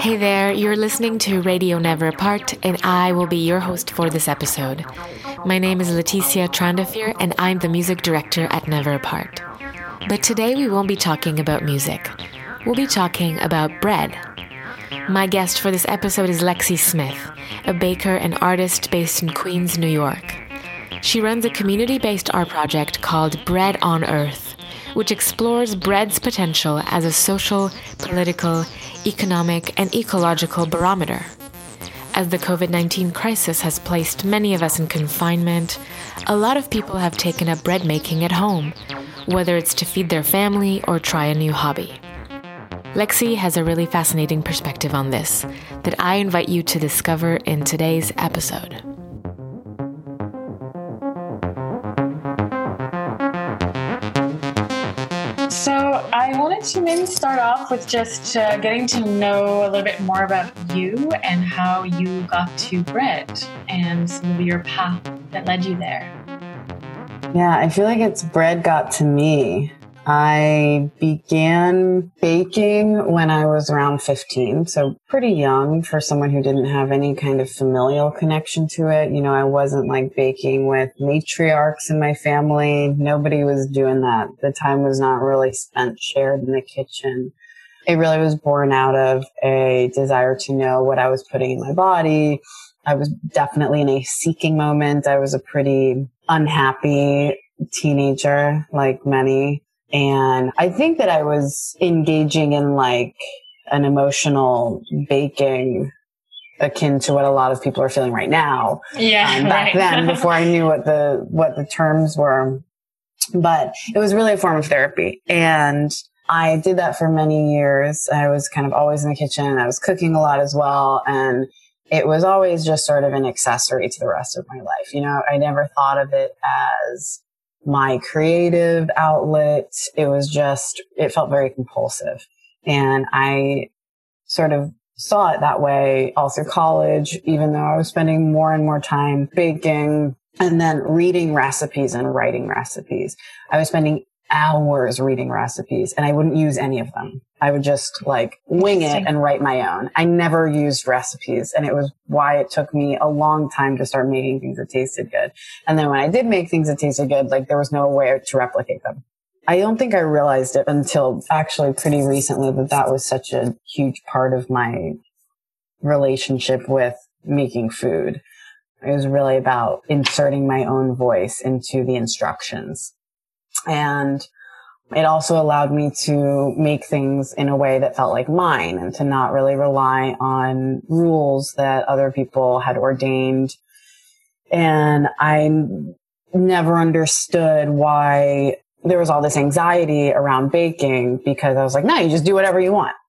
Hey there, you're listening to Radio Never Apart, and I will be your host for this episode. My name is Leticia Trandafir, and I'm the music director at Never Apart. But today we won't be talking about music. We'll be talking about bread. My guest for this episode is Lexi Smith, a baker and artist based in Queens, New York. She runs a community based art project called Bread on Earth, which explores bread's potential as a social, political, economic, and ecological barometer. As the COVID 19 crisis has placed many of us in confinement, a lot of people have taken up bread making at home, whether it's to feed their family or try a new hobby. Lexi has a really fascinating perspective on this that I invite you to discover in today's episode. I wanted to maybe start off with just uh, getting to know a little bit more about you and how you got to bread and some of your path that led you there. Yeah, I feel like it's bread got to me. I began baking when I was around 15, so pretty young for someone who didn't have any kind of familial connection to it. You know, I wasn't like baking with matriarchs in my family. Nobody was doing that. The time was not really spent shared in the kitchen. It really was born out of a desire to know what I was putting in my body. I was definitely in a seeking moment. I was a pretty unhappy teenager, like many. And I think that I was engaging in like an emotional baking akin to what a lot of people are feeling right now. Yeah. Um, back right. then, before I knew what the, what the terms were. But it was really a form of therapy. And I did that for many years. I was kind of always in the kitchen. I was cooking a lot as well. And it was always just sort of an accessory to the rest of my life. You know, I never thought of it as my creative outlet. It was just, it felt very compulsive. And I sort of saw it that way all through college, even though I was spending more and more time baking and then reading recipes and writing recipes. I was spending hours reading recipes and I wouldn't use any of them. I would just like wing it and write my own. I never used recipes and it was why it took me a long time to start making things that tasted good. And then when I did make things that tasted good, like there was no way to replicate them. I don't think I realized it until actually pretty recently that that was such a huge part of my relationship with making food. It was really about inserting my own voice into the instructions. And it also allowed me to make things in a way that felt like mine and to not really rely on rules that other people had ordained. And I never understood why there was all this anxiety around baking because I was like, no, you just do whatever you want.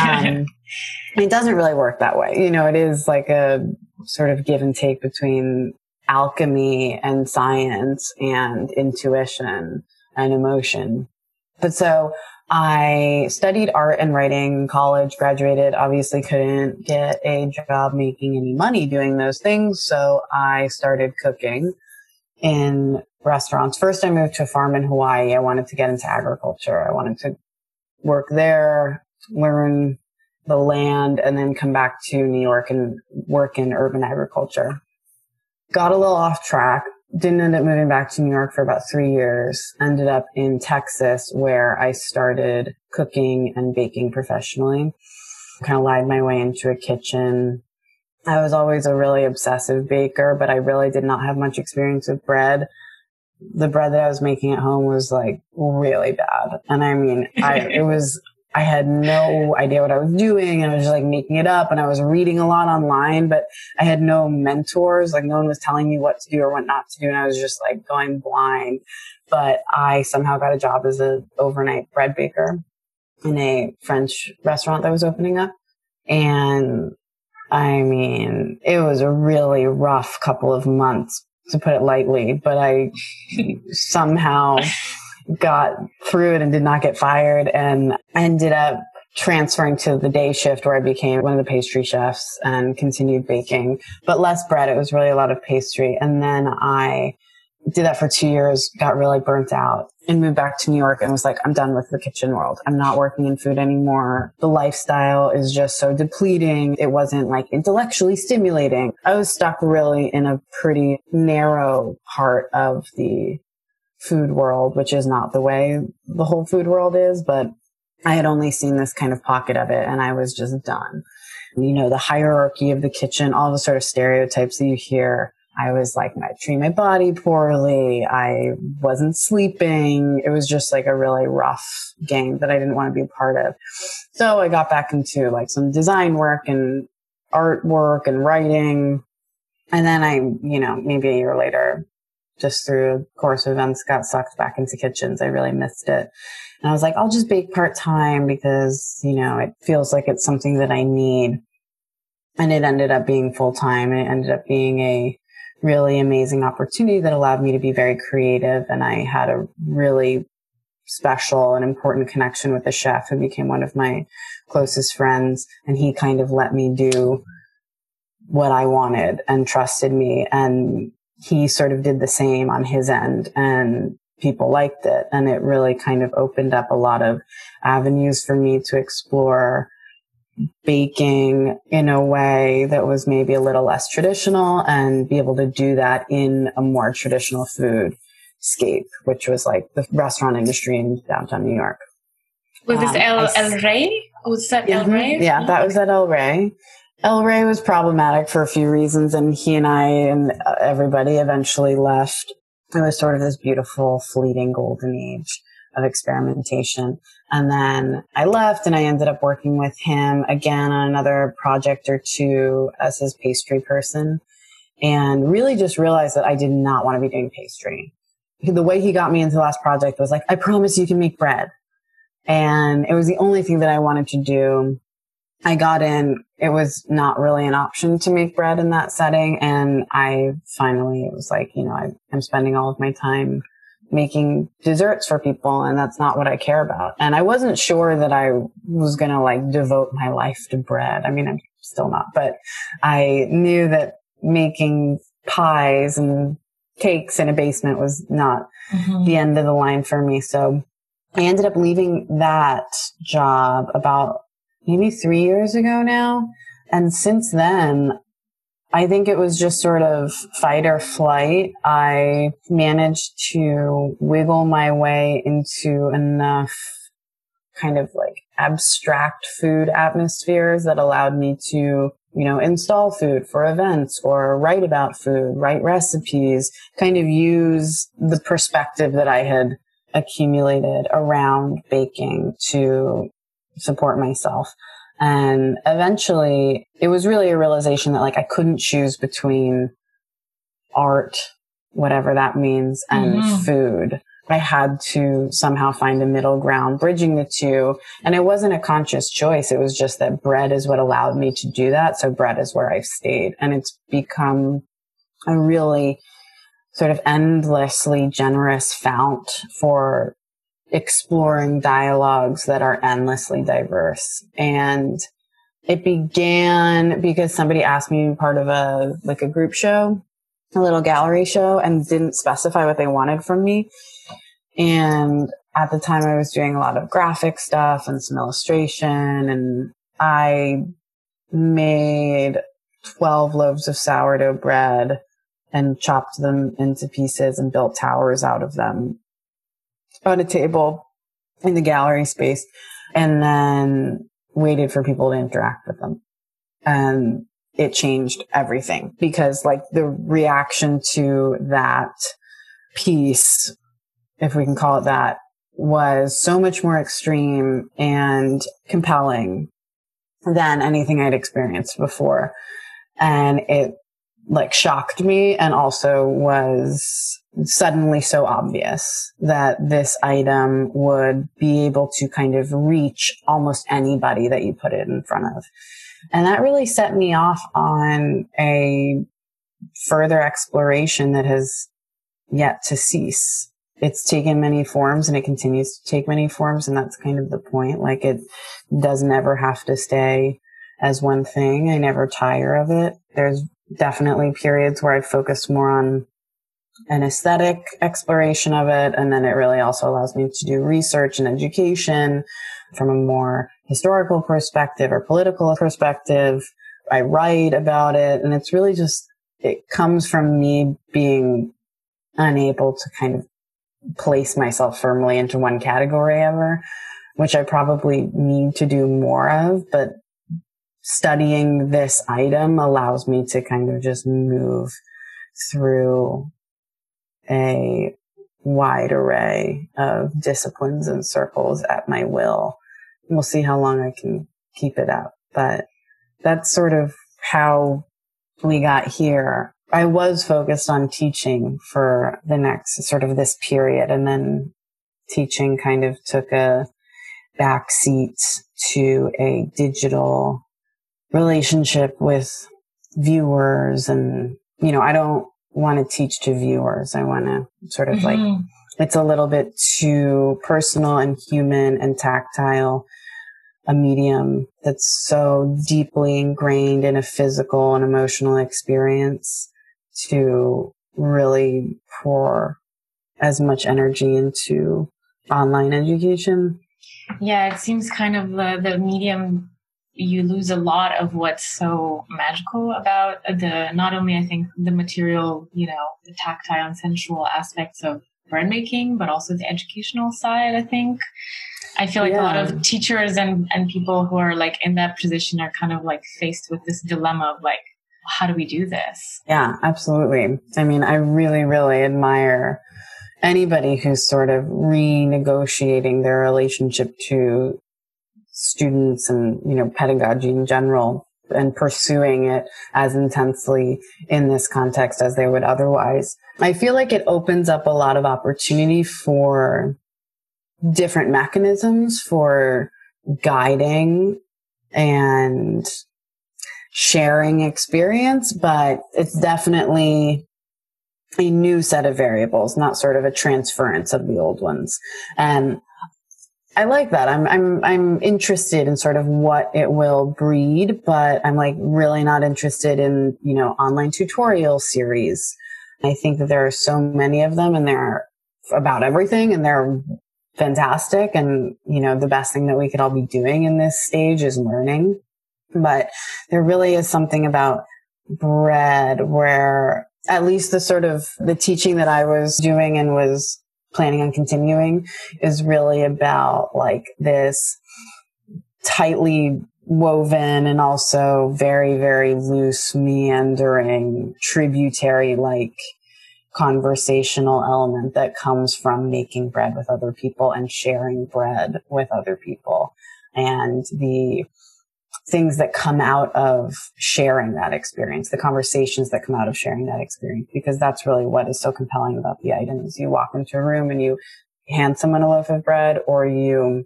Um, it doesn't really work that way. You know, it is like a sort of give and take between alchemy and science and intuition and emotion. But so I studied art and writing in college, graduated, obviously couldn't get a job making any money doing those things. So I started cooking in restaurants. First, I moved to a farm in Hawaii. I wanted to get into agriculture. I wanted to work there, learn the land, and then come back to New York and work in urban agriculture. Got a little off track. Didn't end up moving back to New York for about three years. Ended up in Texas where I started cooking and baking professionally. Kind of lied my way into a kitchen. I was always a really obsessive baker, but I really did not have much experience with bread the bread that I was making at home was like really bad. And I mean, I, it was, I had no idea what I was doing. I was just like making it up and I was reading a lot online, but I had no mentors. Like no one was telling me what to do or what not to do. And I was just like going blind. But I somehow got a job as an overnight bread baker in a French restaurant that was opening up. And I mean, it was a really rough couple of months to put it lightly, but I somehow got through it and did not get fired and ended up transferring to the day shift where I became one of the pastry chefs and continued baking, but less bread. It was really a lot of pastry. And then I did that for two years, got really burnt out and moved back to New York and was like, I'm done with the kitchen world. I'm not working in food anymore. The lifestyle is just so depleting. It wasn't like intellectually stimulating. I was stuck really in a pretty narrow part of the food world, which is not the way the whole food world is, but I had only seen this kind of pocket of it and I was just done. You know, the hierarchy of the kitchen, all the sort of stereotypes that you hear I was like, I treat my body poorly. I wasn't sleeping. It was just like a really rough game that I didn't want to be a part of. So I got back into like some design work and artwork and writing. And then I, you know, maybe a year later, just through a course of events, got sucked back into kitchens. I really missed it. And I was like, I'll just bake part time because, you know, it feels like it's something that I need. And it ended up being full time. It ended up being a really amazing opportunity that allowed me to be very creative. And I had a really special and important connection with the chef who became one of my closest friends. And he kind of let me do what I wanted and trusted me. And he sort of did the same on his end and people liked it. And it really kind of opened up a lot of avenues for me to explore baking in a way that was maybe a little less traditional and be able to do that in a more traditional food scape, which was like the restaurant industry in downtown New York. Was um, this El, El Rey? Was that El mm-hmm. Rey? Yeah, that was at El Rey. El Rey was problematic for a few reasons, and he and I and uh, everybody eventually left. It was sort of this beautiful, fleeting golden age of experimentation. And then I left and I ended up working with him again on another project or two as his pastry person and really just realized that I did not want to be doing pastry. The way he got me into the last project was like, I promise you can make bread. And it was the only thing that I wanted to do. I got in, it was not really an option to make bread in that setting. And I finally, it was like, you know, I, I'm spending all of my time making desserts for people and that's not what I care about. And I wasn't sure that I was going to like devote my life to bread. I mean, I'm still not, but I knew that making pies and cakes in a basement was not mm-hmm. the end of the line for me. So I ended up leaving that job about maybe three years ago now. And since then, I think it was just sort of fight or flight. I managed to wiggle my way into enough kind of like abstract food atmospheres that allowed me to, you know, install food for events or write about food, write recipes, kind of use the perspective that I had accumulated around baking to support myself. And eventually it was really a realization that like I couldn't choose between art, whatever that means, and mm-hmm. food. I had to somehow find a middle ground, bridging the two. And it wasn't a conscious choice. It was just that bread is what allowed me to do that. So bread is where I've stayed. And it's become a really sort of endlessly generous fount for exploring dialogues that are endlessly diverse. And it began because somebody asked me to be part of a, like a group show, a little gallery show and didn't specify what they wanted from me. And at the time I was doing a lot of graphic stuff and some illustration and I made 12 loaves of sourdough bread and chopped them into pieces and built towers out of them on a table in the gallery space and then waited for people to interact with them. And it changed everything because like the reaction to that piece, if we can call it that, was so much more extreme and compelling than anything I'd experienced before. And it like shocked me and also was suddenly so obvious that this item would be able to kind of reach almost anybody that you put it in front of. And that really set me off on a further exploration that has yet to cease. It's taken many forms and it continues to take many forms. And that's kind of the point. Like it does never have to stay as one thing. I never tire of it. There's definitely periods where I focus more on an aesthetic exploration of it. And then it really also allows me to do research and education from a more historical perspective or political perspective. I write about it and it's really just, it comes from me being unable to kind of place myself firmly into one category ever, which I probably need to do more of, but studying this item allows me to kind of just move through a wide array of disciplines and circles at my will. We'll see how long I can keep it up, but that's sort of how we got here. I was focused on teaching for the next sort of this period and then teaching kind of took a back seat to a digital relationship with viewers and you know, I don't want to teach to viewers. I want to sort of mm-hmm. like, it's a little bit too personal and human and tactile, a medium that's so deeply ingrained in a physical and emotional experience to really pour as much energy into online education. Yeah, it seems kind of the, the medium you lose a lot of what's so magical about the not only I think the material, you know, the tactile and sensual aspects of bread making, but also the educational side, I think. I feel like yeah. a lot of teachers and, and people who are like in that position are kind of like faced with this dilemma of like, how do we do this? Yeah, absolutely. I mean, I really, really admire anybody who's sort of renegotiating their relationship to students and, you know, pedagogy in general and pursuing it as intensely in this context as they would otherwise. I feel like it opens up a lot of opportunity for different mechanisms for guiding and sharing experience, but it's definitely a new set of variables, not sort of a transference of the old ones. And I like that. I'm I'm I'm interested in sort of what it will breed, but I'm like really not interested in, you know, online tutorial series. I think that there are so many of them and they're about everything and they're fantastic and, you know, the best thing that we could all be doing in this stage is learning. But there really is something about bread where at least the sort of the teaching that I was doing and was planning on continuing is really about like this tightly woven and also very, very loose, meandering, tributary like conversational element that comes from making bread with other people and sharing bread with other people. And the things that come out of sharing that experience, the conversations that come out of sharing that experience, because that's really what is so compelling about the items. You walk into a room and you hand someone a loaf of bread or you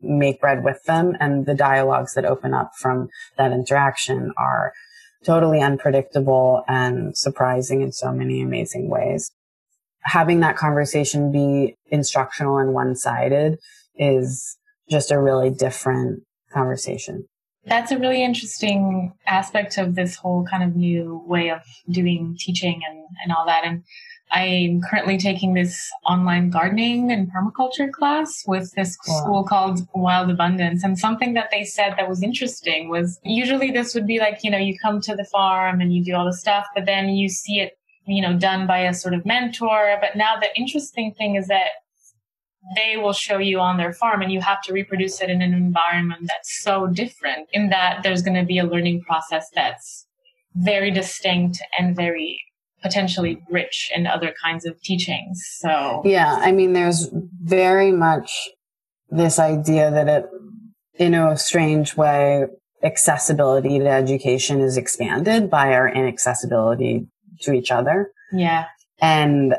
make bread with them and the dialogues that open up from that interaction are totally unpredictable and surprising in so many amazing ways. Having that conversation be instructional and one-sided is just a really different conversation. That's a really interesting aspect of this whole kind of new way of doing teaching and, and all that. And I'm currently taking this online gardening and permaculture class with this wow. school called Wild Abundance. And something that they said that was interesting was usually this would be like, you know, you come to the farm and you do all the stuff, but then you see it, you know, done by a sort of mentor. But now the interesting thing is that they will show you on their farm and you have to reproduce it in an environment that's so different in that there's going to be a learning process that's very distinct and very potentially rich in other kinds of teachings. So, yeah, I mean, there's very much this idea that it, in a strange way, accessibility to education is expanded by our inaccessibility to each other. Yeah. And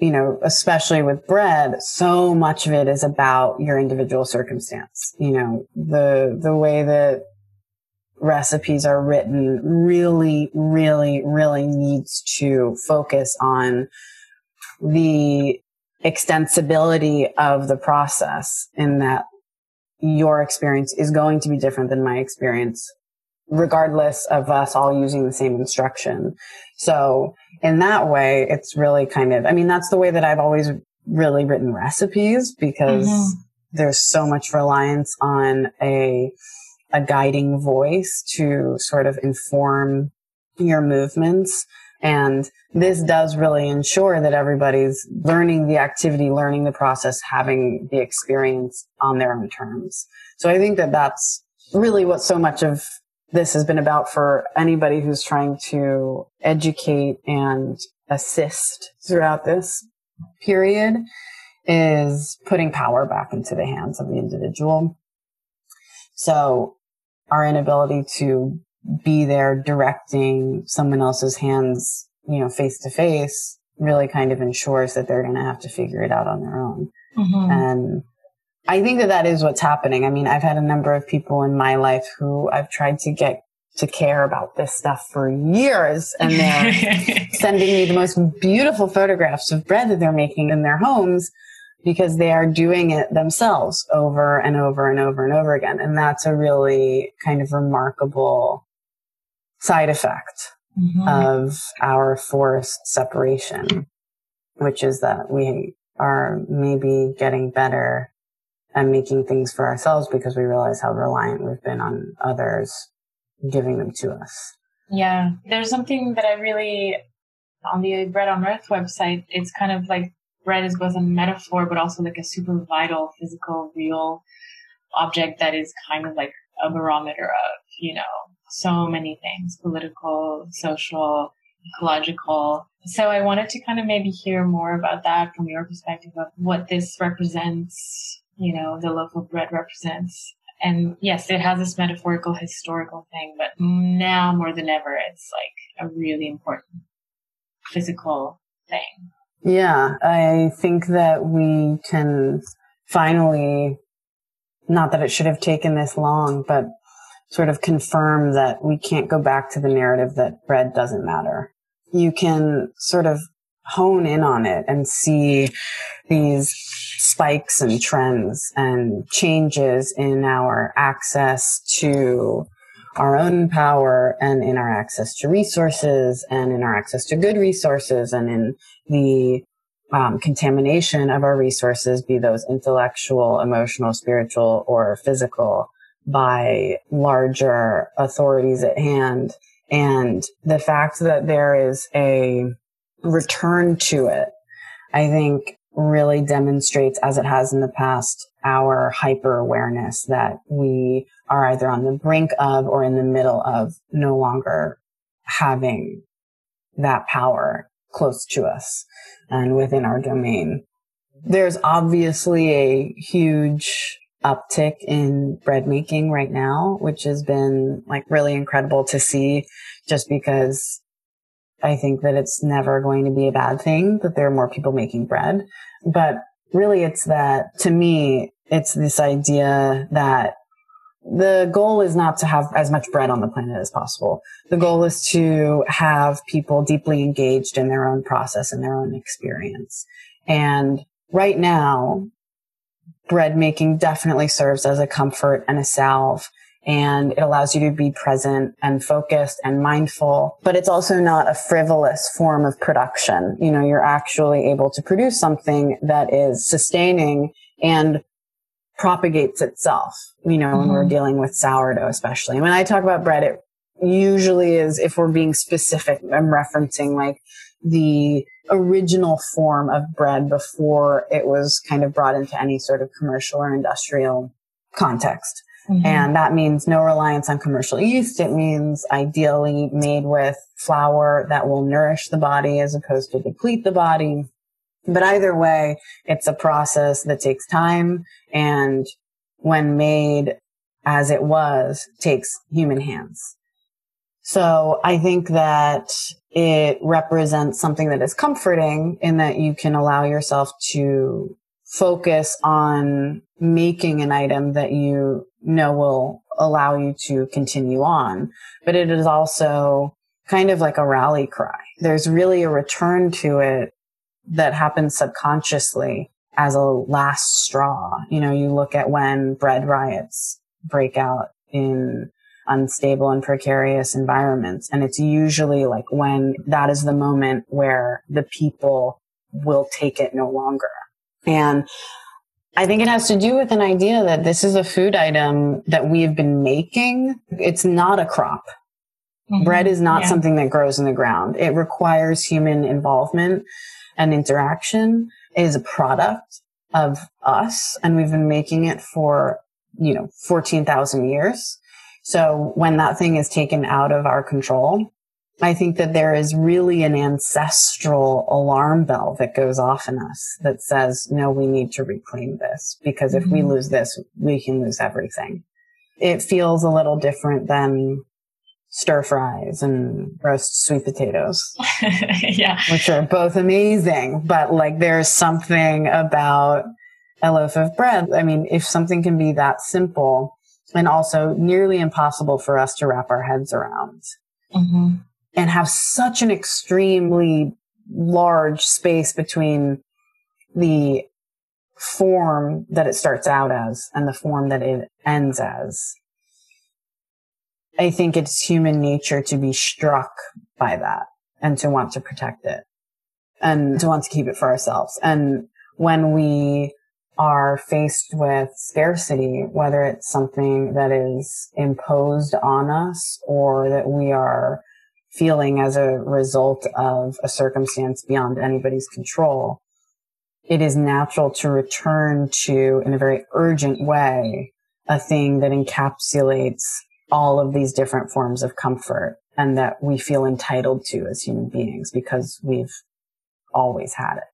you know, especially with bread, so much of it is about your individual circumstance. You know, the, the way that recipes are written really, really, really needs to focus on the extensibility of the process in that your experience is going to be different than my experience regardless of us all using the same instruction. So in that way, it's really kind of, I mean, that's the way that I've always really written recipes because mm-hmm. there's so much reliance on a, a guiding voice to sort of inform your movements. And this does really ensure that everybody's learning the activity, learning the process, having the experience on their own terms. So I think that that's really what so much of this has been about for anybody who's trying to educate and assist throughout this period is putting power back into the hands of the individual. So our inability to be there directing someone else's hands, you know, face to face really kind of ensures that they're going to have to figure it out on their own. Mm-hmm. And I think that that is what's happening. I mean, I've had a number of people in my life who I've tried to get to care about this stuff for years and they're sending me the most beautiful photographs of bread that they're making in their homes because they are doing it themselves over and over and over and over again. And that's a really kind of remarkable side effect mm-hmm. of our forced separation, which is that we are maybe getting better and making things for ourselves because we realize how reliant we've been on others giving them to us. Yeah, there's something that I really, on the Bread on Earth website, it's kind of like bread is both a metaphor, but also like a super vital, physical, real object that is kind of like a barometer of, you know, so many things, political, social, ecological. So I wanted to kind of maybe hear more about that from your perspective of what this represents you know, the loaf of bread represents. And yes, it has this metaphorical historical thing, but now more than ever, it's like a really important physical thing. Yeah, I think that we can finally, not that it should have taken this long, but sort of confirm that we can't go back to the narrative that bread doesn't matter. You can sort of hone in on it and see these spikes and trends and changes in our access to our own power and in our access to resources and in our access to good resources and in the um, contamination of our resources, be those intellectual, emotional, spiritual, or physical by larger authorities at hand. And the fact that there is a return to it, I think really demonstrates, as it has in the past, our hyper awareness that we are either on the brink of or in the middle of no longer having that power close to us and within our domain. There's obviously a huge uptick in bread making right now, which has been like really incredible to see just because I think that it's never going to be a bad thing that there are more people making bread. But really it's that to me, it's this idea that the goal is not to have as much bread on the planet as possible. The goal is to have people deeply engaged in their own process and their own experience. And right now, bread making definitely serves as a comfort and a salve and it allows you to be present and focused and mindful, but it's also not a frivolous form of production. You know, you're actually able to produce something that is sustaining and propagates itself, you know, mm-hmm. when we're mm-hmm. dealing with sourdough, especially. When I talk about bread, it usually is, if we're being specific, I'm referencing like the original form of bread before it was kind of brought into any sort of commercial or industrial context. Mm-hmm. And that means no reliance on commercial yeast. It means ideally made with flour that will nourish the body as opposed to deplete the body. But either way, it's a process that takes time and when made as it was takes human hands. So I think that it represents something that is comforting in that you can allow yourself to focus on making an item that you know will allow you to continue on. But it is also kind of like a rally cry. There's really a return to it that happens subconsciously as a last straw. You know, you look at when bread riots break out in unstable and precarious environments. And it's usually like when that is the moment where the people will take it no longer. And I think it has to do with an idea that this is a food item that we have been making. It's not a crop. Mm-hmm. Bread is not yeah. something that grows in the ground. It requires human involvement and interaction. It is a product of us and we've been making it for, you know, 14,000 years. So when that thing is taken out of our control, I think that there is really an ancestral alarm bell that goes off in us that says, no, we need to reclaim this because if mm-hmm. we lose this, we can lose everything. It feels a little different than stir fries and roast sweet potatoes. yeah. Which are both amazing, but like there's something about a loaf of bread. I mean, if something can be that simple and also nearly impossible for us to wrap our heads around mm-hmm. And have such an extremely large space between the form that it starts out as and the form that it ends as I think it's human nature to be struck by that and to want to protect it and to want to keep it for ourselves. And when we are faced with scarcity, whether it's something that is imposed on us or that we are feeling as a result of a circumstance beyond anybody's control, it is natural to return to, in a very urgent way, a thing that encapsulates all of these different forms of comfort and that we feel entitled to as human beings because we've always had it.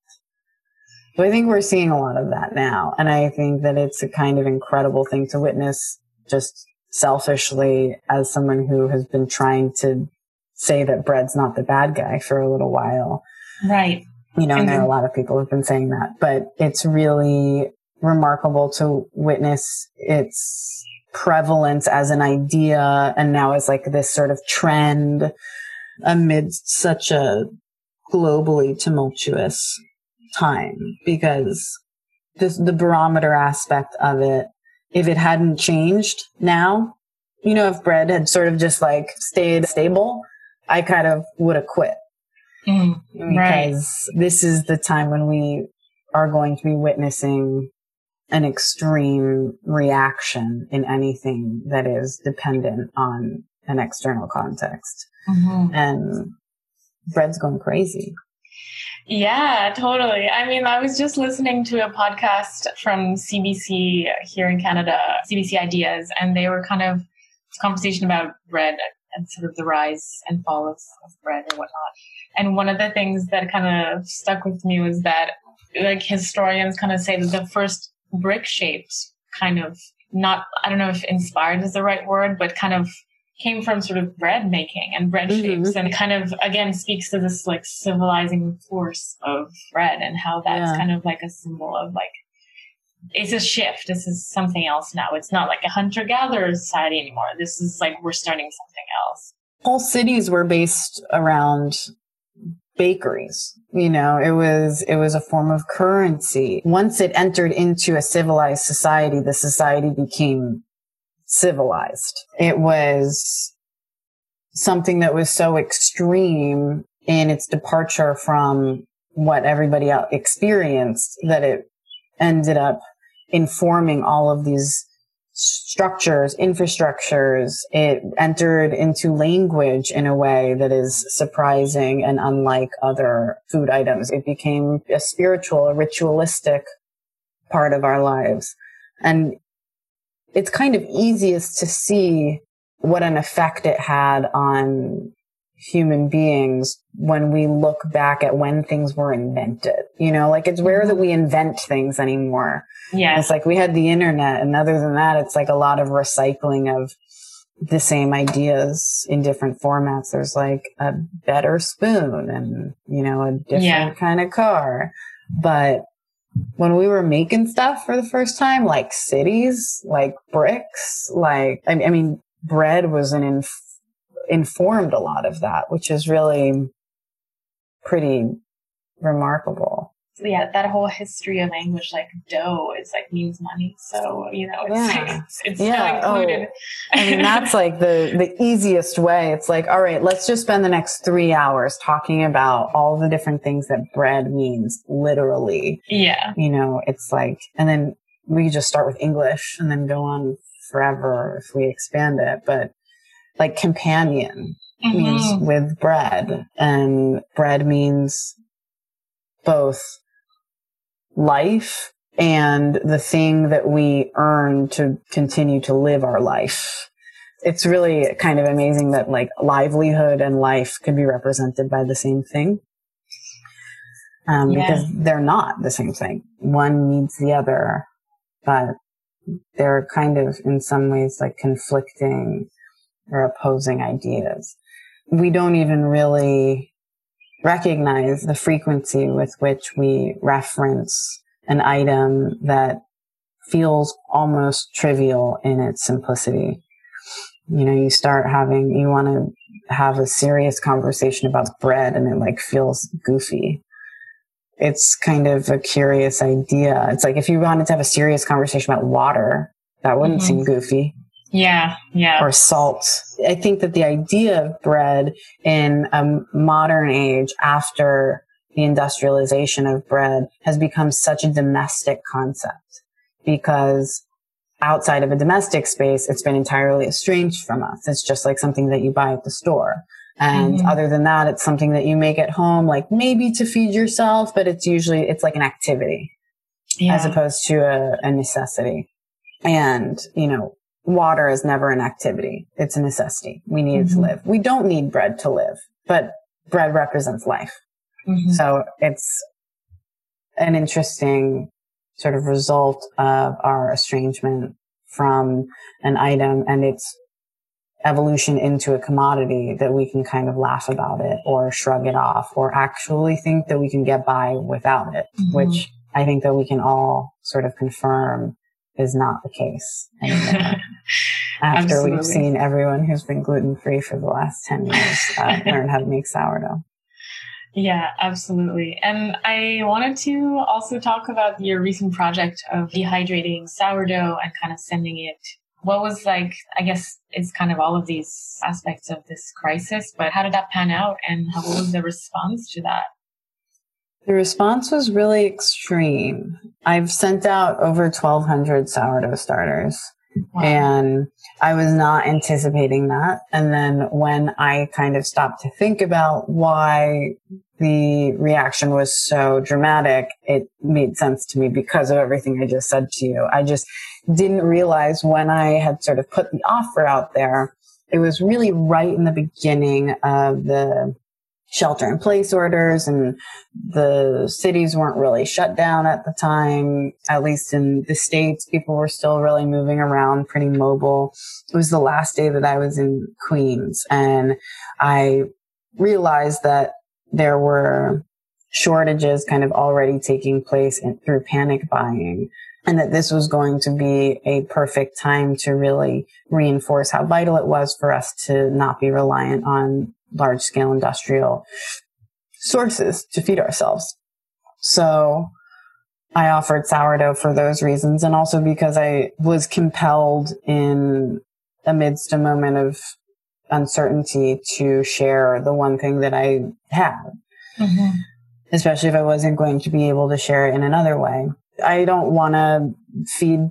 So I think we're seeing a lot of that now. And I think that it's a kind of incredible thing to witness just selfishly as someone who has been trying to say that bread's not the bad guy for a little while. Right. You know, and, and there are a lot of people who've been saying that, but it's really remarkable to witness its prevalence as an idea and now as like this sort of trend amidst such a globally tumultuous time because this, the barometer aspect of it, if it hadn't changed now, you know, if bread had sort of just like stayed stable, I kind of would have quit. Mm, because right. this is the time when we are going to be witnessing an extreme reaction in anything that is dependent on an external context. Mm-hmm. And bread's going crazy. Yeah, totally. I mean, I was just listening to a podcast from CBC here in Canada, CBC Ideas, and they were kind of conversation about bread and sort of the rise and fall of, of bread and whatnot. And one of the things that kind of stuck with me was that like historians kind of say that the first brick shapes kind of not I don't know if inspired is the right word, but kind of came from sort of bread making and bread mm-hmm. shapes and kind of again speaks to this like civilizing force of bread and how that's yeah. kind of like a symbol of like it's a shift. This is something else now. It's not like a hunter gatherer society anymore. This is like we're starting something else. Whole cities were based around bakeries. You know, it was, it was a form of currency. Once it entered into a civilized society, the society became civilized. It was something that was so extreme in its departure from what everybody experienced that it ended up informing all of these structures, infrastructures. It entered into language in a way that is surprising and unlike other food items. It became a spiritual, a ritualistic part of our lives. And it's kind of easiest to see what an effect it had on human beings when we look back at when things were invented. You know, like it's rare that we invent things anymore. Yeah. It's like we had the internet and other than that, it's like a lot of recycling of the same ideas in different formats. There's like a better spoon and, you know, a different yeah. kind of car. But when we were making stuff for the first time, like cities, like bricks, like, I, I mean, bread was an inf- informed a lot of that, which is really pretty remarkable yeah, that whole history of language, like dough, is like means money. So you know, it's Yeah. like, it's, it's Yeah. still Oh. I mean, that's like the, the easiest way. It's like, all right, let's just spend the next three hours talking about all the different things that bread means, literally. yeah, You know, it's like, and then we just start with English and then go on forever if we expand it. But like companion means Mhm. with bread and bread means both life and the thing that we earn to continue to live our life. It's really kind of amazing that like livelihood and life could be represented by the same thing. Um, Yeah. because they're not the same thing. One needs the other, but they're kind of in some ways like conflicting or opposing ideas. We don't even really recognize the frequency with which we reference an item that feels almost trivial in its simplicity. You know, you start having, you want to have a serious conversation about bread and it like feels goofy. It's kind of a curious idea. It's like if you wanted to have a serious conversation about water, that wouldn't Mhm. seem goofy yeah, yeah. or salt. I think that the idea of bread in a modern age after the industrialization of bread has become such a domestic concept because outside of a domestic space, it's been entirely estranged from us. It's just like something that you buy at the store. And Mhm. other than that, it's something that you make at home, like maybe to feed yourself, but it's usually, it's like an activity yeah. as opposed to a, a necessity. And, you know, water is never an activity. It's a necessity. We need it to live. We don't need bread to live, but bread represents life. Mhm. So it's an interesting sort of result of our estrangement from an item and its evolution into a commodity that we can kind of laugh about it or shrug it off or actually think that we can get by without it, Mhm. which I think that we can all sort of confirm is not the case anymore. After Absolutely. we've seen everyone who's been gluten free for the last 10 years uh, learn how to make sourdough. Yeah, absolutely. And I wanted to also talk about your recent project of dehydrating sourdough and kind of sending it. What was like, I guess it's kind of all of these aspects of this crisis, but how did that pan out and how, what was the response to that? The response was really extreme. I've sent out over 1,200 sourdough starters. Wow. And I was not anticipating that. And then when I kind of stopped to think about why the reaction was so dramatic, it made sense to me because of everything I just said to you. I just didn't realize when I had sort of put the offer out there, it was really right in the beginning of the shelter in place orders and the cities weren't really shut down at the time. At least in the States, people were still really moving around, pretty mobile. It was the last day that I was in Queens and I realized that there were shortages kind of already taking place in, through panic buying and that this was going to be a perfect time to really reinforce how vital it was for us to not be reliant on large scale industrial sources to feed ourselves. So I offered sourdough for those reasons and also because I was compelled in amidst a moment of uncertainty to share the one thing that I had, Mhm. especially if I wasn't going to be able to share it in another way. I don't want to feed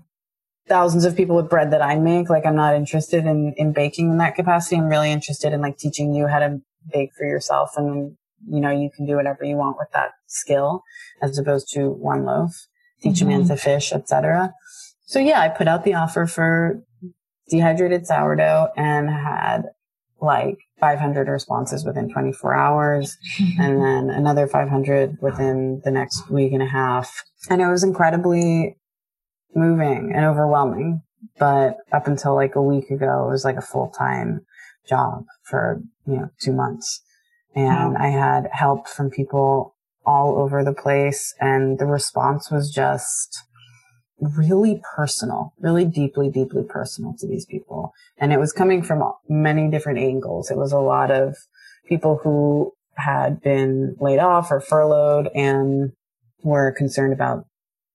thousands of people with bread that I make. Like I'm not interested in, in baking in that capacity. I'm really interested in like teaching you how to bake for yourself and you know, you can do whatever you want with that skill as opposed to one loaf, teach a man Mhm. to fish, etc. So yeah, I put out the offer for dehydrated sourdough and had like 500 responses within 24 hours and then another 500 within the next week and a half. And it was incredibly moving and overwhelming. But up until like a week ago, it was like a full time job for, you know, two months. And Wow. I had help from people all over the place. And the response was just really personal, really deeply, deeply personal to these people. And it was coming from many different angles. It was a lot of people who had been laid off or furloughed and were concerned about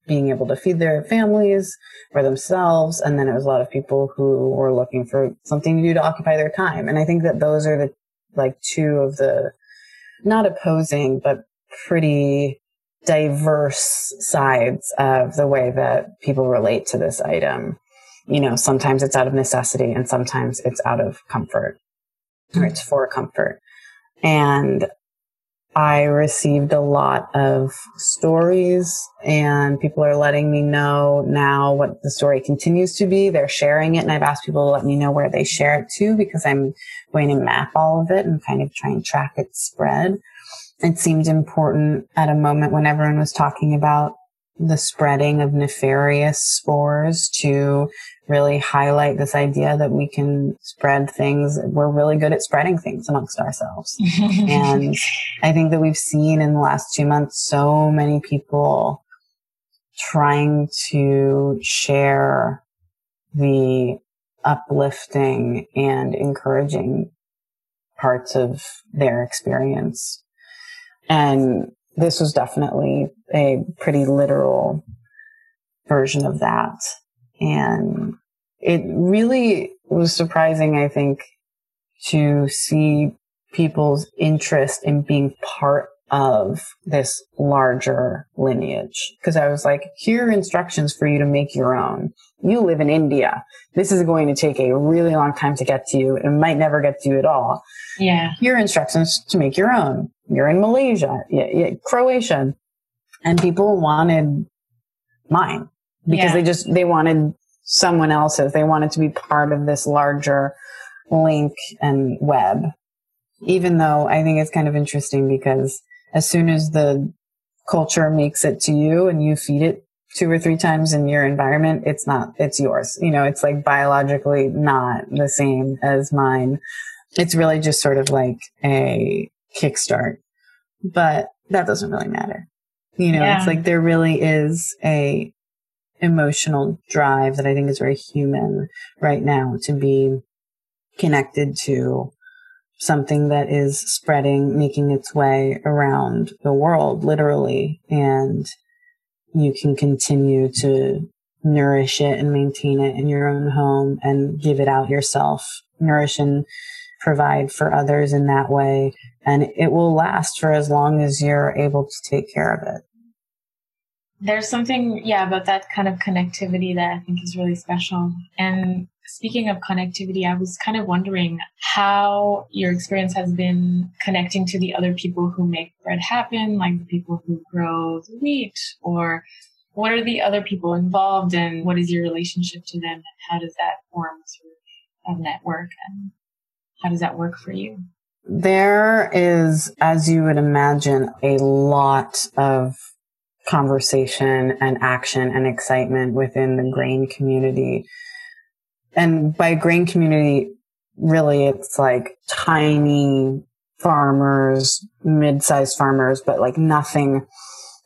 being able to feed their families or themselves. And then it was a lot of people who were looking for something to do to occupy their time. And I think that those are the like two of the not opposing, but pretty diverse sides of the way that people relate to this item. You know, sometimes it's out of necessity and sometimes it's out of comfort or it's for comfort. And I received a lot of stories and people are letting me know now what the story continues to be. They're sharing it and I've asked people to let me know where they share it to because I'm going to map all of it and kind of try and track its spread. It seemed important at a moment when everyone was talking about the spreading of nefarious spores to really highlight this idea that we can spread things. We're really good at spreading things amongst ourselves. and I think that we've seen in the last two months so many people trying to share the uplifting and encouraging parts of their experience. And this was definitely a pretty literal version of that. And it really was surprising, I think, to see people's interest in being part of this larger lineage. Cause I was like, here are instructions for you to make your own. You live in India. This is going to take a really long time to get to you. It might never get to you at all. Yeah. Here are instructions to make your own. You're in Malaysia, yeah, yeah, Croatia. And people wanted mine because yeah. they just, they wanted someone else's. They wanted to be part of this larger link and web. Even though I think it's kind of interesting because as soon as the culture makes it to you and you feed it two or three times in your environment, it's not, it's yours. You know, it's like biologically not the same as mine. It's really just sort of like a kickstart, but that doesn't really matter. You know, yeah. it's like there really is a emotional drive that I think is very human right now to be connected to something that is spreading, making its way around the world, literally. And you can continue to nourish it and maintain it in your own home and give it out yourself, nourish and provide for others in that way. And it will last for as long as you're able to take care of it. There's something, yeah, about that kind of connectivity that I think is really special. And speaking of connectivity, I was kind of wondering how your experience has been connecting to the other people who make bread happen, like the people who grow the wheat, or what are the other people involved and what is your relationship to them and how does that form of a network and how does that work for you? There is, as you would imagine, a lot of conversation and action and excitement within the grain community. And by grain community, really it's like tiny farmers, mid-sized farmers, but like nothing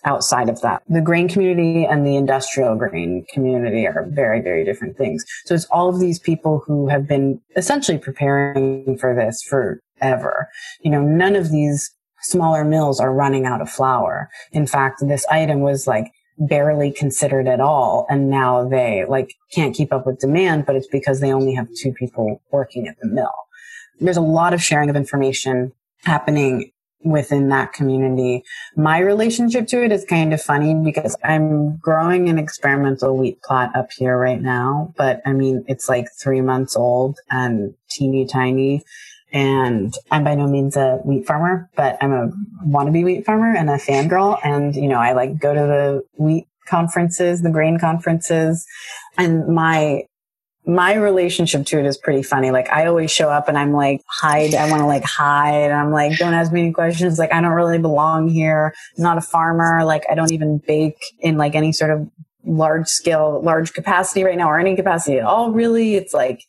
outside of that. The grain community and the industrial grain community are very, very different things. So it's all of these people who have been essentially preparing for this forever. You know, none of these smaller mills are running out of flour. In fact, this item was like barely considered at all. And now they like can't keep up with demand, but it's because they only have two people working at the mill. There's a lot of sharing of information happening within that community. My relationship to it is kind of funny because I'm growing an experimental wheat plot up here right now, but I mean, it's like three months old and teeny tiny. And I'm by no means a wheat farmer, but I'm a wannabe wheat farmer and a fangirl. And, you know, I like go to the wheat conferences, the grain conferences. And my, my relationship to it is pretty funny. Like I always show up and I'm like, hide. I want to like hide. I'm like, don't ask me any questions. Like I don't really belong here. I'm not a farmer. Like I don't even bake in like any sort of large scale, large capacity right now or any capacity at all. Really. It's like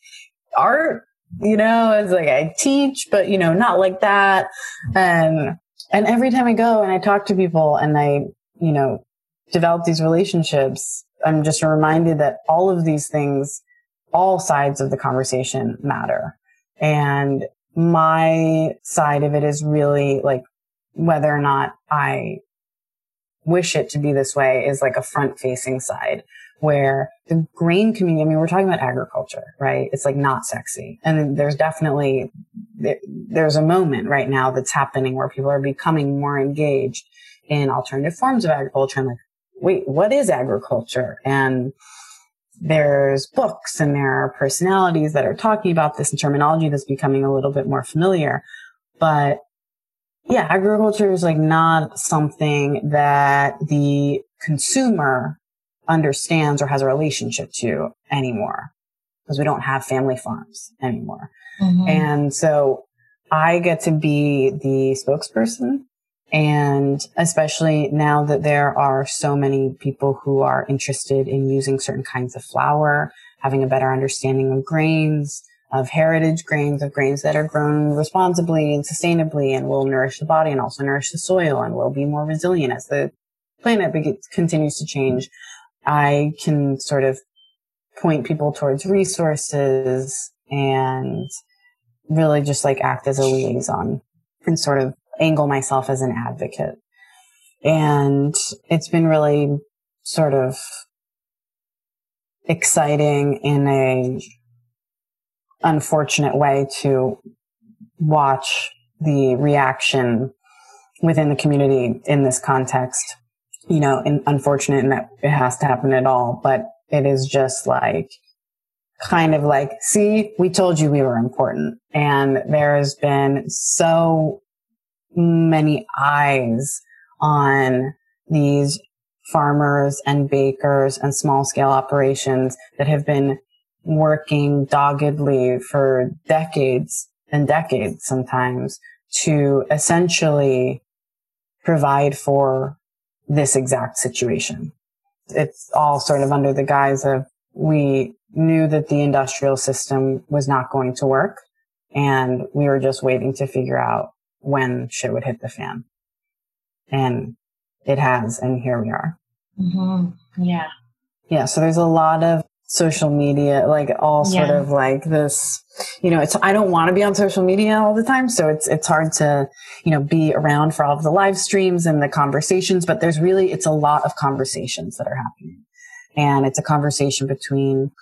art you know, it's like I teach, but you know, not like that. And, and every time I go and I talk to people and I, you know, develop these relationships, I'm just reminded that all of these things, all sides of the conversation matter. And my side of it is really like whether or not I wish it to be this way is like a front facing side where the grain community, I mean, we're talking about agriculture, right? It's like not sexy. And there's definitely, there's a moment right now that's happening where people are becoming more engaged in alternative forms of agriculture and like, wait, what is agriculture? And there's books and there are personalities that are talking about this and terminology that's becoming a little bit more familiar. But yeah, agriculture is like not something that the consumer understands or has a relationship to anymore because we don't have family farms anymore. Mm-hmm. And so I get to be the spokesperson. And especially now that there are so many people who are interested in using certain kinds of flour, having a better understanding of grains, of heritage grains, of grains that are grown responsibly and sustainably and will nourish the body and also nourish the soil and will be more resilient as the planet continues to change. I can sort of point people towards resources and really just like act as a liaison and sort of angle myself as an advocate. And it's been really sort of exciting in a unfortunate way to watch the reaction within the community in this context you know, and unfortunate in that it has to happen at all, but it is just like kind of like, see, we told you we were important. And there has been so many eyes on these farmers and bakers and small scale operations that have been working doggedly for decades and decades sometimes to essentially provide for this exact situation. It's all sort of under the guise of we knew that the industrial system was not going to work and we were just waiting to figure out when shit would hit the fan. And it has, and here we are. Mm-hmm. Yeah. Yeah. So there's a lot of social media, like all sort yeah. of like this, you know, it's, I don't want to be on social media all the time. So it's, it's hard to, you know, be around for all of the live streams and the conversations, but there's really, it's a lot of conversations that are happening. And it's a conversation between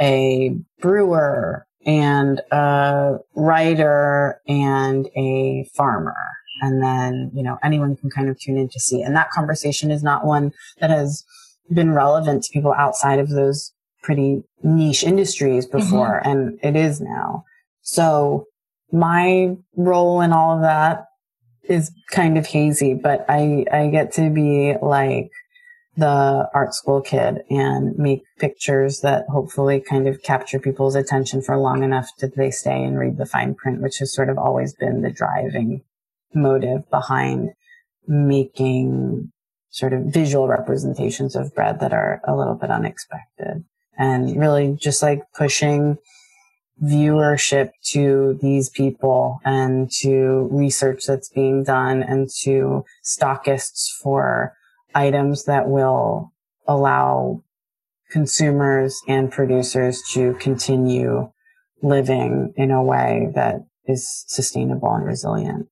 a brewer and a writer and a farmer. And then, you know, anyone can kind of tune in to see. And that conversation is not one that has been relevant to people outside of those pretty niche industries mm-hmm. before mm-hmm. and it is now. So my role in all of that is kind of hazy, but I, I get to be like the art school kid and make pictures that hopefully kind of capture people's attention for long enough that they stay and read the fine print, which has sort of always been the driving motive behind making sort of visual representations of bread that are a little bit unexpected and really just like pushing viewership to these people and to research that's being done and to stockists for items that will allow consumers and producers to continue living in a way that is sustainable and resilient.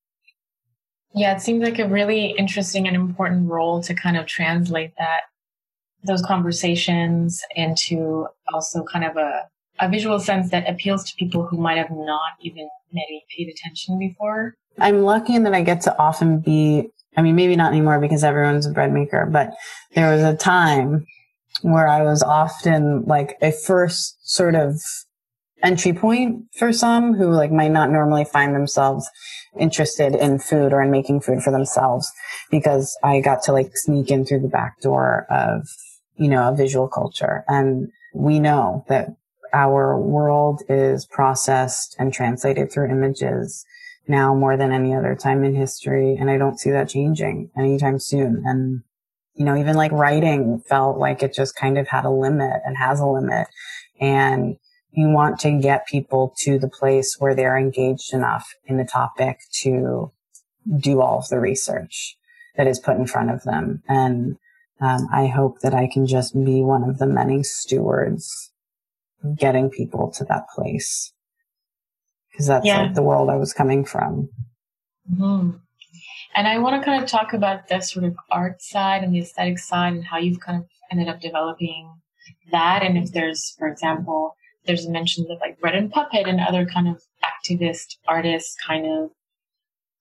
Yeah, it seems like a really interesting and important role to kind of translate that those conversations into also kind of a, a visual sense that appeals to people who might have not even maybe paid attention before. I'm lucky in that I get to often be, I mean, maybe not anymore because everyone's a bread maker, but there was a time where I was often like a first sort of entry point for some who like might not normally find themselves interested in food or in making food for themselves because I got to like sneak in through the back door of you know, a visual culture. And we know that our world is processed and translated through images now more than any other time in history. And I don't see that changing anytime soon. And, you know, even like writing felt like it just kind of had a limit and has a limit. And you want to get people to the place where they're engaged enough in the topic to do all of the research that is put in front of them. And um, I hope that I can just be one of the many stewards getting people to that place because that's yeah. like the world I was coming from. Mm-hmm. And I want to kind of talk about the sort of art side and the aesthetic side and how you've kind of ended up developing that. And if there's, for example, there's mentions of like Bread and Puppet and other kind of activist artists, kind of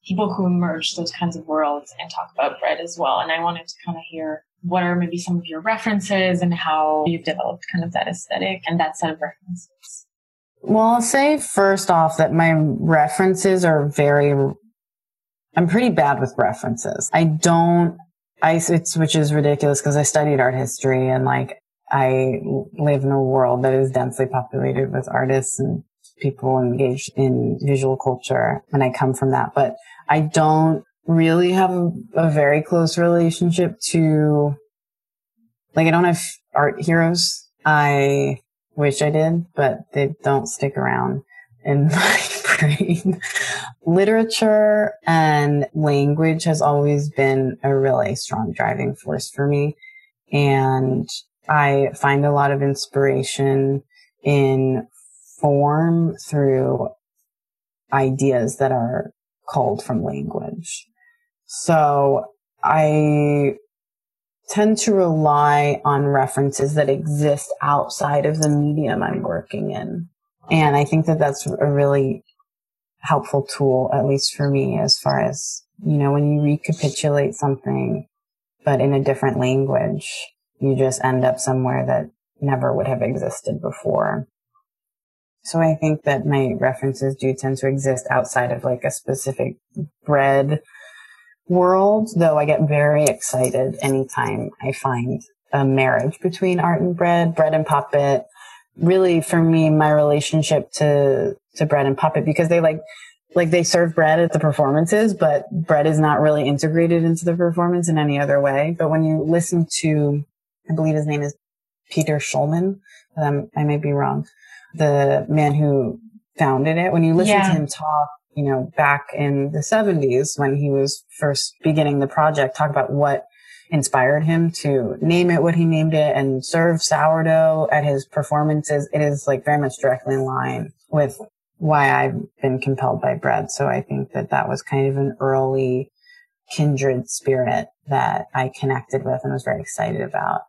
people who emerge those kinds of worlds and talk about bread as well. And I wanted to kind of hear what are maybe some of your references and how you've developed kind of that aesthetic and that set of references. Well, I'll say first off that my references are very, I'm pretty bad with references. I don't, I, it's, which is ridiculous because I studied art history and like I live in a world that is densely populated with artists and people engaged in visual culture. And I come from that, but I don't really have a, very close relationship to, like, I don't have art heroes. I wish I did, but they don't stick around in my brain. Literature and language has always been a really strong driving force for me. And I find a lot of inspiration in form through ideas that are culled from language. So I tend to rely on references that exist outside of the medium I'm working in. And I think that that's a really helpful tool, at least for me, as far as, you know, when you recapitulate something, but in a different language, you just end up somewhere that never would have existed before. So I think that my references do tend to exist outside of like a specific bread world, though I get very excited anytime I find a marriage between art and bread, bread and puppet. Really, for me, my relationship to, to bread and puppet, because they like, like they serve bread at the performances, but bread is not really integrated into the performance in any other way. But when you listen to I believe his name is Peter Shulman. Um, I may be wrong. The man who founded it. When you listen yeah. to him talk, you know, back in the 70s when he was first beginning the project, talk about what inspired him to name it what he named it and serve sourdough at his performances. It is like very much directly in line with why I've been compelled by bread. So I think that that was kind of an early kindred spirit that I connected with and was very excited about.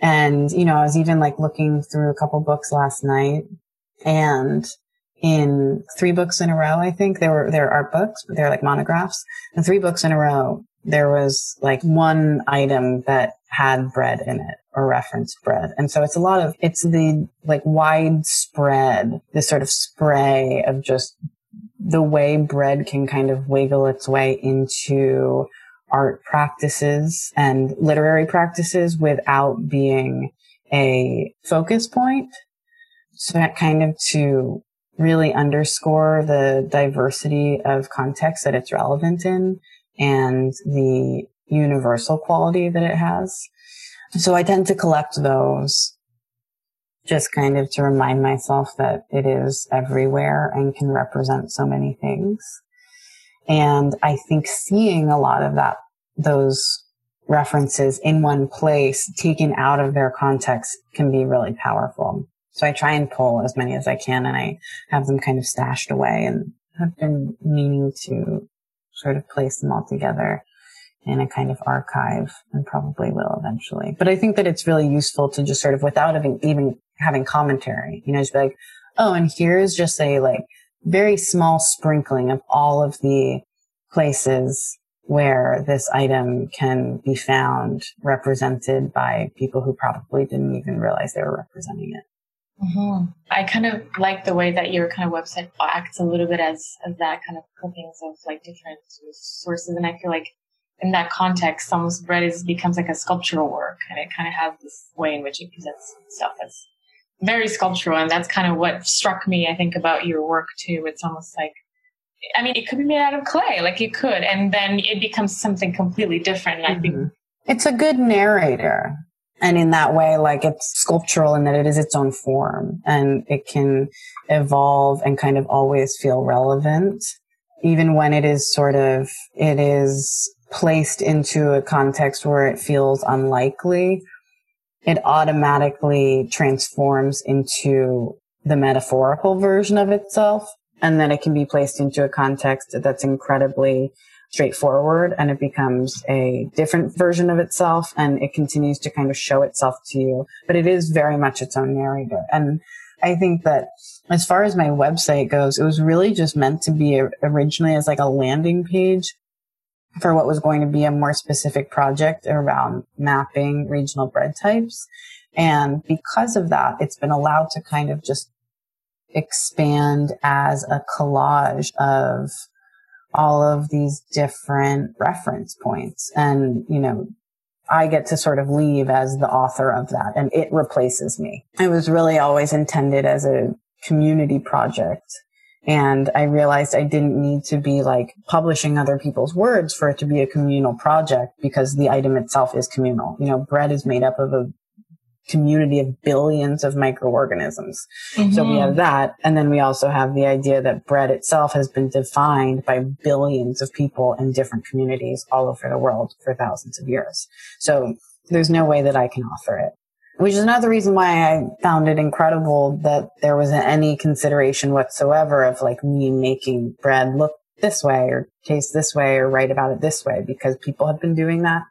And, you know, I was even like looking through a couple books last night and in three books in a row, I think there were, there are art books, but they're like monographs and three books in a row. There was like one item that had bread in it or referenced bread. And so it's a lot of, it's the like widespread, this sort of spray of just the way bread can kind of wiggle its way into art practices and literary practices without being a focus point. So that kind of to really underscore the diversity of context that it's relevant in and the universal quality that it has. So I tend to collect those just kind of to remind myself that it is everywhere and can represent so many things. And I think seeing a lot of that, those references in one place, taken out of their context can be really powerful. So I try and pull as many as I can and I have them kind of stashed away and have been meaning to sort of place them all together in a kind of archive and probably will eventually. But I think that it's really useful to just sort of without even, even having commentary, you know, just be like, oh, and here's just a like very small sprinkling of all of the places where this item can be found represented by people who probably didn't even realize they were representing it. Mm-hmm. I kind of like the way that your kind of website acts a little bit as, as that kind of clippings of like different sources. And I feel like in that context, almost bread is becomes like a sculptural work, and it kind of has this way in which it presents stuff as very sculptural, and that's kind of what struck me. I think about your work too. It's almost like, I mean, it could be made out of clay, like it could, and then it becomes something completely different. Mm-hmm. I think mm-hmm. it's a good narrator. And in that way, like it's sculptural in that it is its own form and it can evolve and kind of always feel relevant, even when it is sort of, it is placed into a context where it feels unlikely, it automatically transforms into the metaphorical version of itself. And then it can be placed into a context that's incredibly straightforward and it becomes a different version of itself and it continues to kind of show itself to you. But it is very much its own narrator. And I think that as far as my website goes, it was really just meant to be originally as like a landing page for what was going to be a more specific project around mapping regional bread types. And because of that, it's been allowed to kind of just expand as a collage of all of these different reference points. And, you know, I get to sort of leave as the author of that and it replaces me. It was really always intended as a community project. And I realized I didn't need to be like publishing other people's words for it to be a communal project because the item itself is communal. You know, bread is made up of a community of billions of microorganisms. Mm-hmm. So we have that. And then we also have the idea that bread itself has been defined by billions of people in different communities all over the world for thousands of years. So there's no way that I can author it. Which is another reason why I found it incredible that there wasn't any consideration whatsoever of like me making bread look this way or taste this way or write about it this way because people have been doing that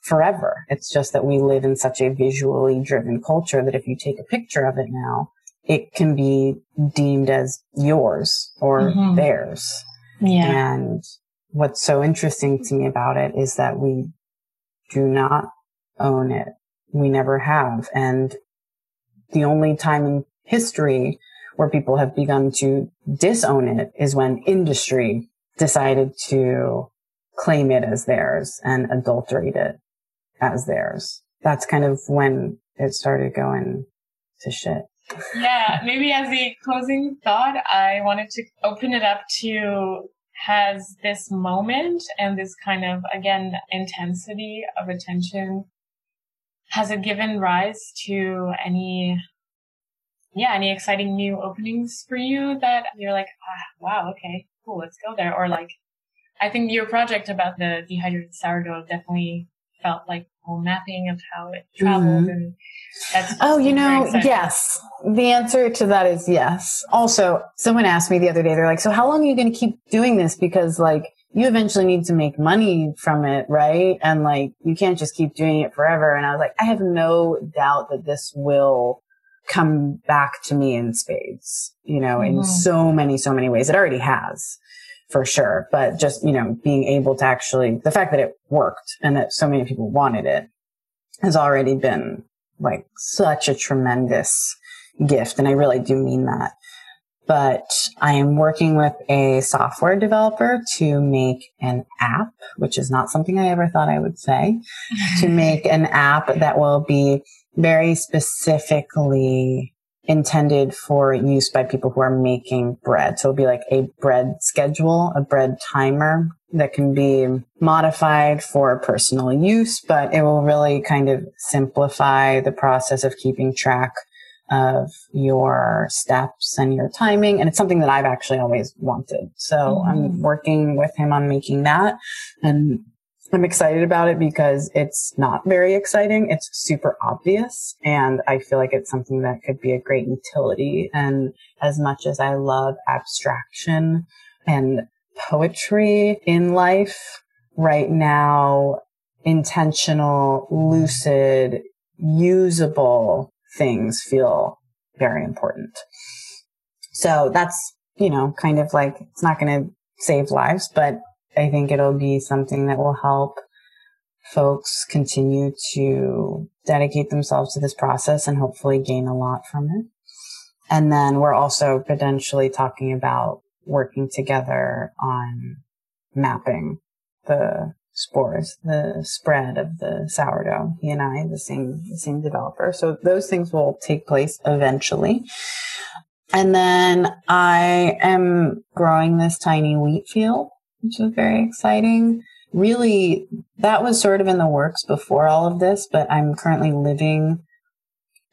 forever. It's just that we live in such a visually driven culture that if you take a picture of it now, it can be deemed as yours or mm-hmm. theirs. Yeah. And what's so interesting to me about it is that we do not own it. We never have. And the only time in history where people have begun to disown it is when industry decided to claim it as theirs and adulterate it as theirs. That's kind of when it started going to shit. Yeah, maybe as a closing thought, I wanted to open it up to has this moment and this kind of, again, intensity of attention, has it given rise to any, yeah, any exciting new openings for you that you're like, ah, wow, okay, cool, let's go there. Or like, I think your project about the dehydrated sourdough definitely felt like whole mapping of how it traveled mm-hmm. and that's oh you know yes. The answer to that is yes. Also someone asked me the other day they're like so how long are you going to keep doing this? Because like you eventually need to make money from it right? And like you can't just keep doing it forever. And i was like i have no doubt that this will come back to me in spades you know mm-hmm. in so many so many ways. It already has for sure. But just, you know, being able to actually, the fact that it worked and that so many people wanted it has already been like such a tremendous gift. And I really do mean that. But I am working with a software developer to make an app, which is not something I ever thought I would say, to make an app that will be very specifically intended for use by people who are making bread. So it'll be like a bread schedule, a bread timer that can be modified for personal use, but it will really kind of simplify the process of keeping track of your steps and your timing. And it's something that I've actually always wanted. So mm-hmm. I'm working with him on making that and I'm excited about it because it's not very exciting. It's super obvious. And I feel like it's something that could be a great utility. And as much as I love abstraction and poetry in life right now, intentional, lucid, usable things feel very important. So that's, you know, kind of like, it's not going to save lives, but I think it'll be something that will help folks continue to dedicate themselves to this process and hopefully gain a lot from it. And then we're also potentially talking about working together on mapping the spores, the spread of the sourdough. He and I, the same, the same developer. So those things will take place eventually. And then I am growing this tiny wheat field which was very exciting. Really, that was sort of in the works before all of this, but I'm currently living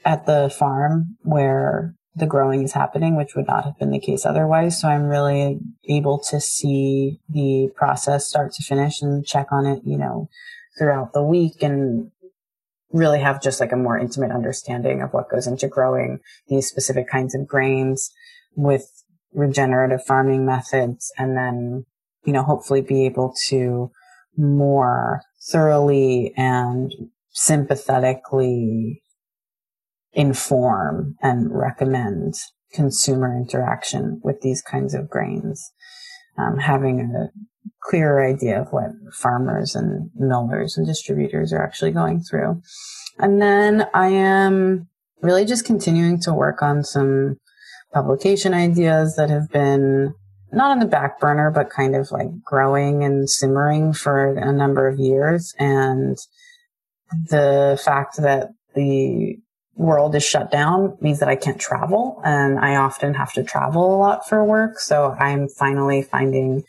at the farm where the growing is happening, which would not have been the case otherwise. So I'm really able to see the process start to finish and check on it, you know, throughout the week and really have just like a more intimate understanding of what goes into growing these specific kinds of grains with regenerative farming methods and then you know, hopefully be able to more thoroughly and sympathetically inform and recommend consumer interaction with these kinds of grains. Um, having a clearer idea of what farmers and millers and distributors are actually going through. And then I am really just continuing to work on some publication ideas that have been not on the back burner, but kind of like growing and simmering for a number of years. And the fact that the world is shut down means that I can't travel and I often have to travel a lot for work. So I'm finally finding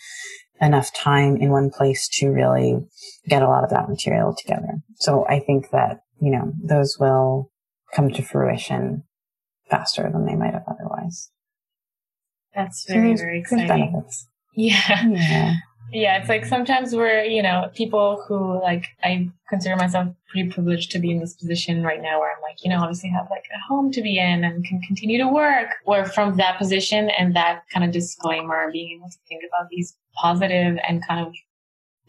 enough time in one place to really get a lot of that material together. So I think that, you know, those will come to fruition faster than they might have otherwise. That's very, so very exciting. Yeah. yeah. Yeah, it's like sometimes we're, you know, people who like, I consider myself pretty privileged to be in this position right now where I'm like, you know, obviously have like a home to be in and can continue to work. Where from that position and that kind of disclaimer, being able to think about these positive and kind of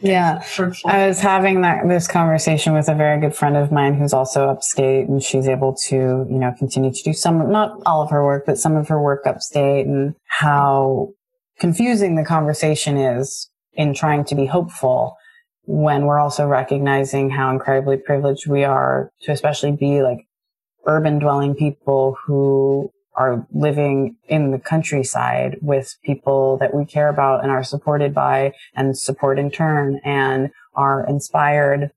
yeah. Fruitful. I was having that, this conversation with a very good friend of mine who's also upstate and she's able to, you know, continue to do some, not all of her work, but some of her work upstate and how confusing the conversation is in trying to be hopeful when we're also recognizing how incredibly privileged we are to especially be like urban dwelling people who are living in the countryside with people that we care about and are supported by and support in turn and are inspired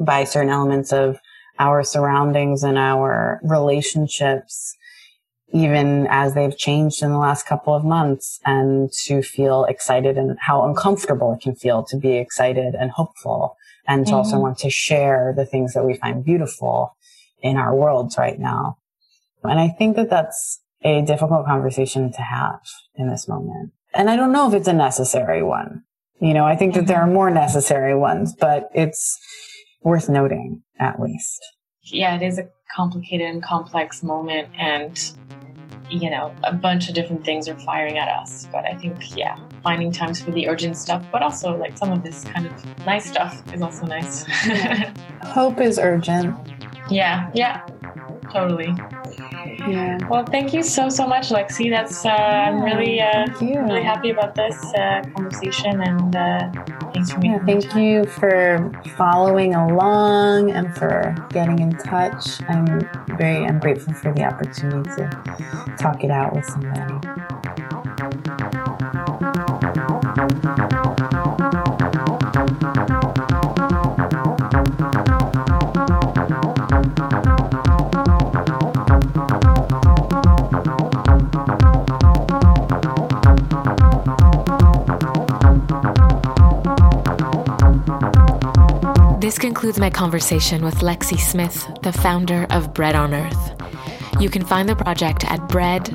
by certain elements of our surroundings and our relationships even as they've changed in the last couple of months and to feel excited and how uncomfortable it can feel to be excited and hopeful and to mm-hmm. also want to share the things that we find beautiful in our worlds right now. And I think that that's a difficult conversation to have in this moment. And I don't know if it's a necessary one. You know, I think that there are more necessary ones, but it's worth noting at least. Yeah, it is a complicated and complex moment and you know, a bunch of different things are firing at us. But I think, yeah, finding times for the urgent stuff, but also like some of this kind of nice stuff is also nice. Hope is urgent. Yeah, yeah, totally. Yeah. Well, thank you so so much, Lexi. That's uh, yeah, I'm really uh, really happy about this uh, conversation, and uh, thanks for me. Yeah, thank you for following along and for getting in touch. I'm very I'm grateful for the opportunity to talk it out with somebody. Concludes my conversation with Lexi Smith, the founder of Bread on Earth. You can find the project at bread-on.earth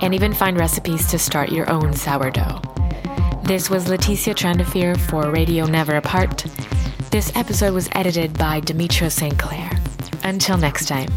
and even find recipes to start your own sourdough. This was Leticia Trandafir for Radio Never Apart. This episode was edited by Demetrio St. Clair. Until next time.